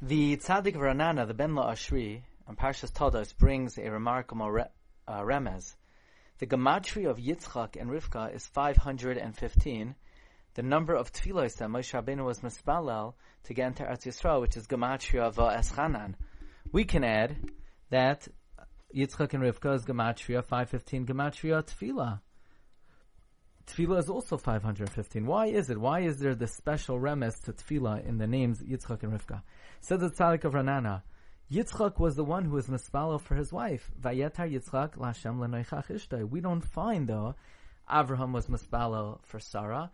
The Tzaddik Ranana, the Ben Ashri, on Parshas Toldos brings a remarkable re- uh, remez. The gematria of Yitzchak and Rivka is 515. The number of tefillos that Moshe Rabbeinu was mispalel to get into Eretz Yisrael, which is gematria of uh, Eschanan. We can add that Yitzchak and Rivka is gematria 515 gematria tefillah. Tefillah is also 515. Why is it? Why is there the special remez to Tefillah in the names Yitzchak and Rivka? Says the Tzaddik of Ranana, Yitzchak was the one who was mispalo for his wife. Vayetar Yitzchak. We don't find though, Avraham was mispalo for Sarah.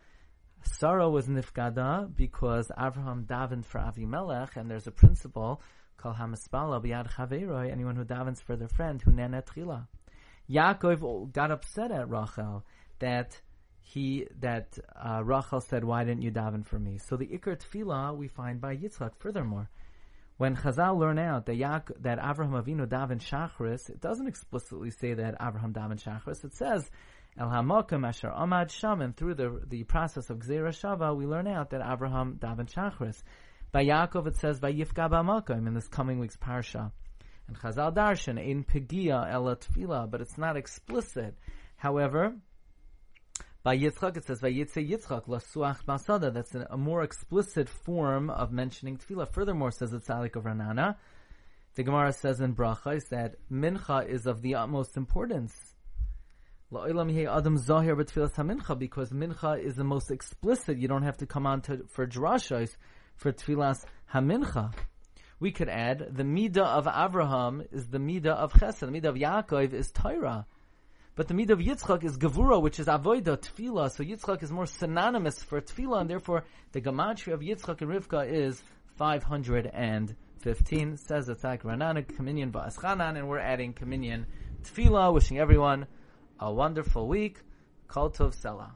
Sarah was nifgada because Avraham davened for Avimelech, and there's a principle called hamispalo biyad chaveroi, anyone who davens for their friend, who chila. Yaakov got upset at Rachel that he that uh, Rachel said, "Why didn't you daven for me?" So the Iker Tefillah we find by Yitzchak. Furthermore, when Chazal learn out that Yaak, that Avraham Avinu daven Shachris, it doesn't explicitly say that Avraham daven Shachris. It says El Hamokim Asher Amad Sham, through the the process of Gzeira Shava, we learn out that Avraham daven Shachris. By Yaakov, it says by Yifka in this coming week's parsha. And Chazal Darshan in Pegia Ela Tefillah, but it's not explicit. However, by Yitzchak, it says Vayitze Yitzchak Lasuach Masada. That's a, more explicit form of mentioning tefillah. Furthermore, says the Tzaddik of Ranana, the Gemara says in Brachas that mincha is of the utmost importance. Adam Zahir Hamincha because mincha is the most explicit. You don't have to come on to for drashos for tefillas hamincha. We could add the midah of Abraham is the midah of Chesed. The midah of Yaakov is Torah. But the midah of Yitzchak is Gevura, which is Avoida, Tefillah. So Yitzchak is more synonymous for Tefillah, and therefore the Gematria of Yitzchak and Rivka is 515. Says the Tzak Ranana, k'minyan Va'aschanan, and we're adding k'minyan Tefillah, wishing everyone a wonderful week. Kol Tov Selah.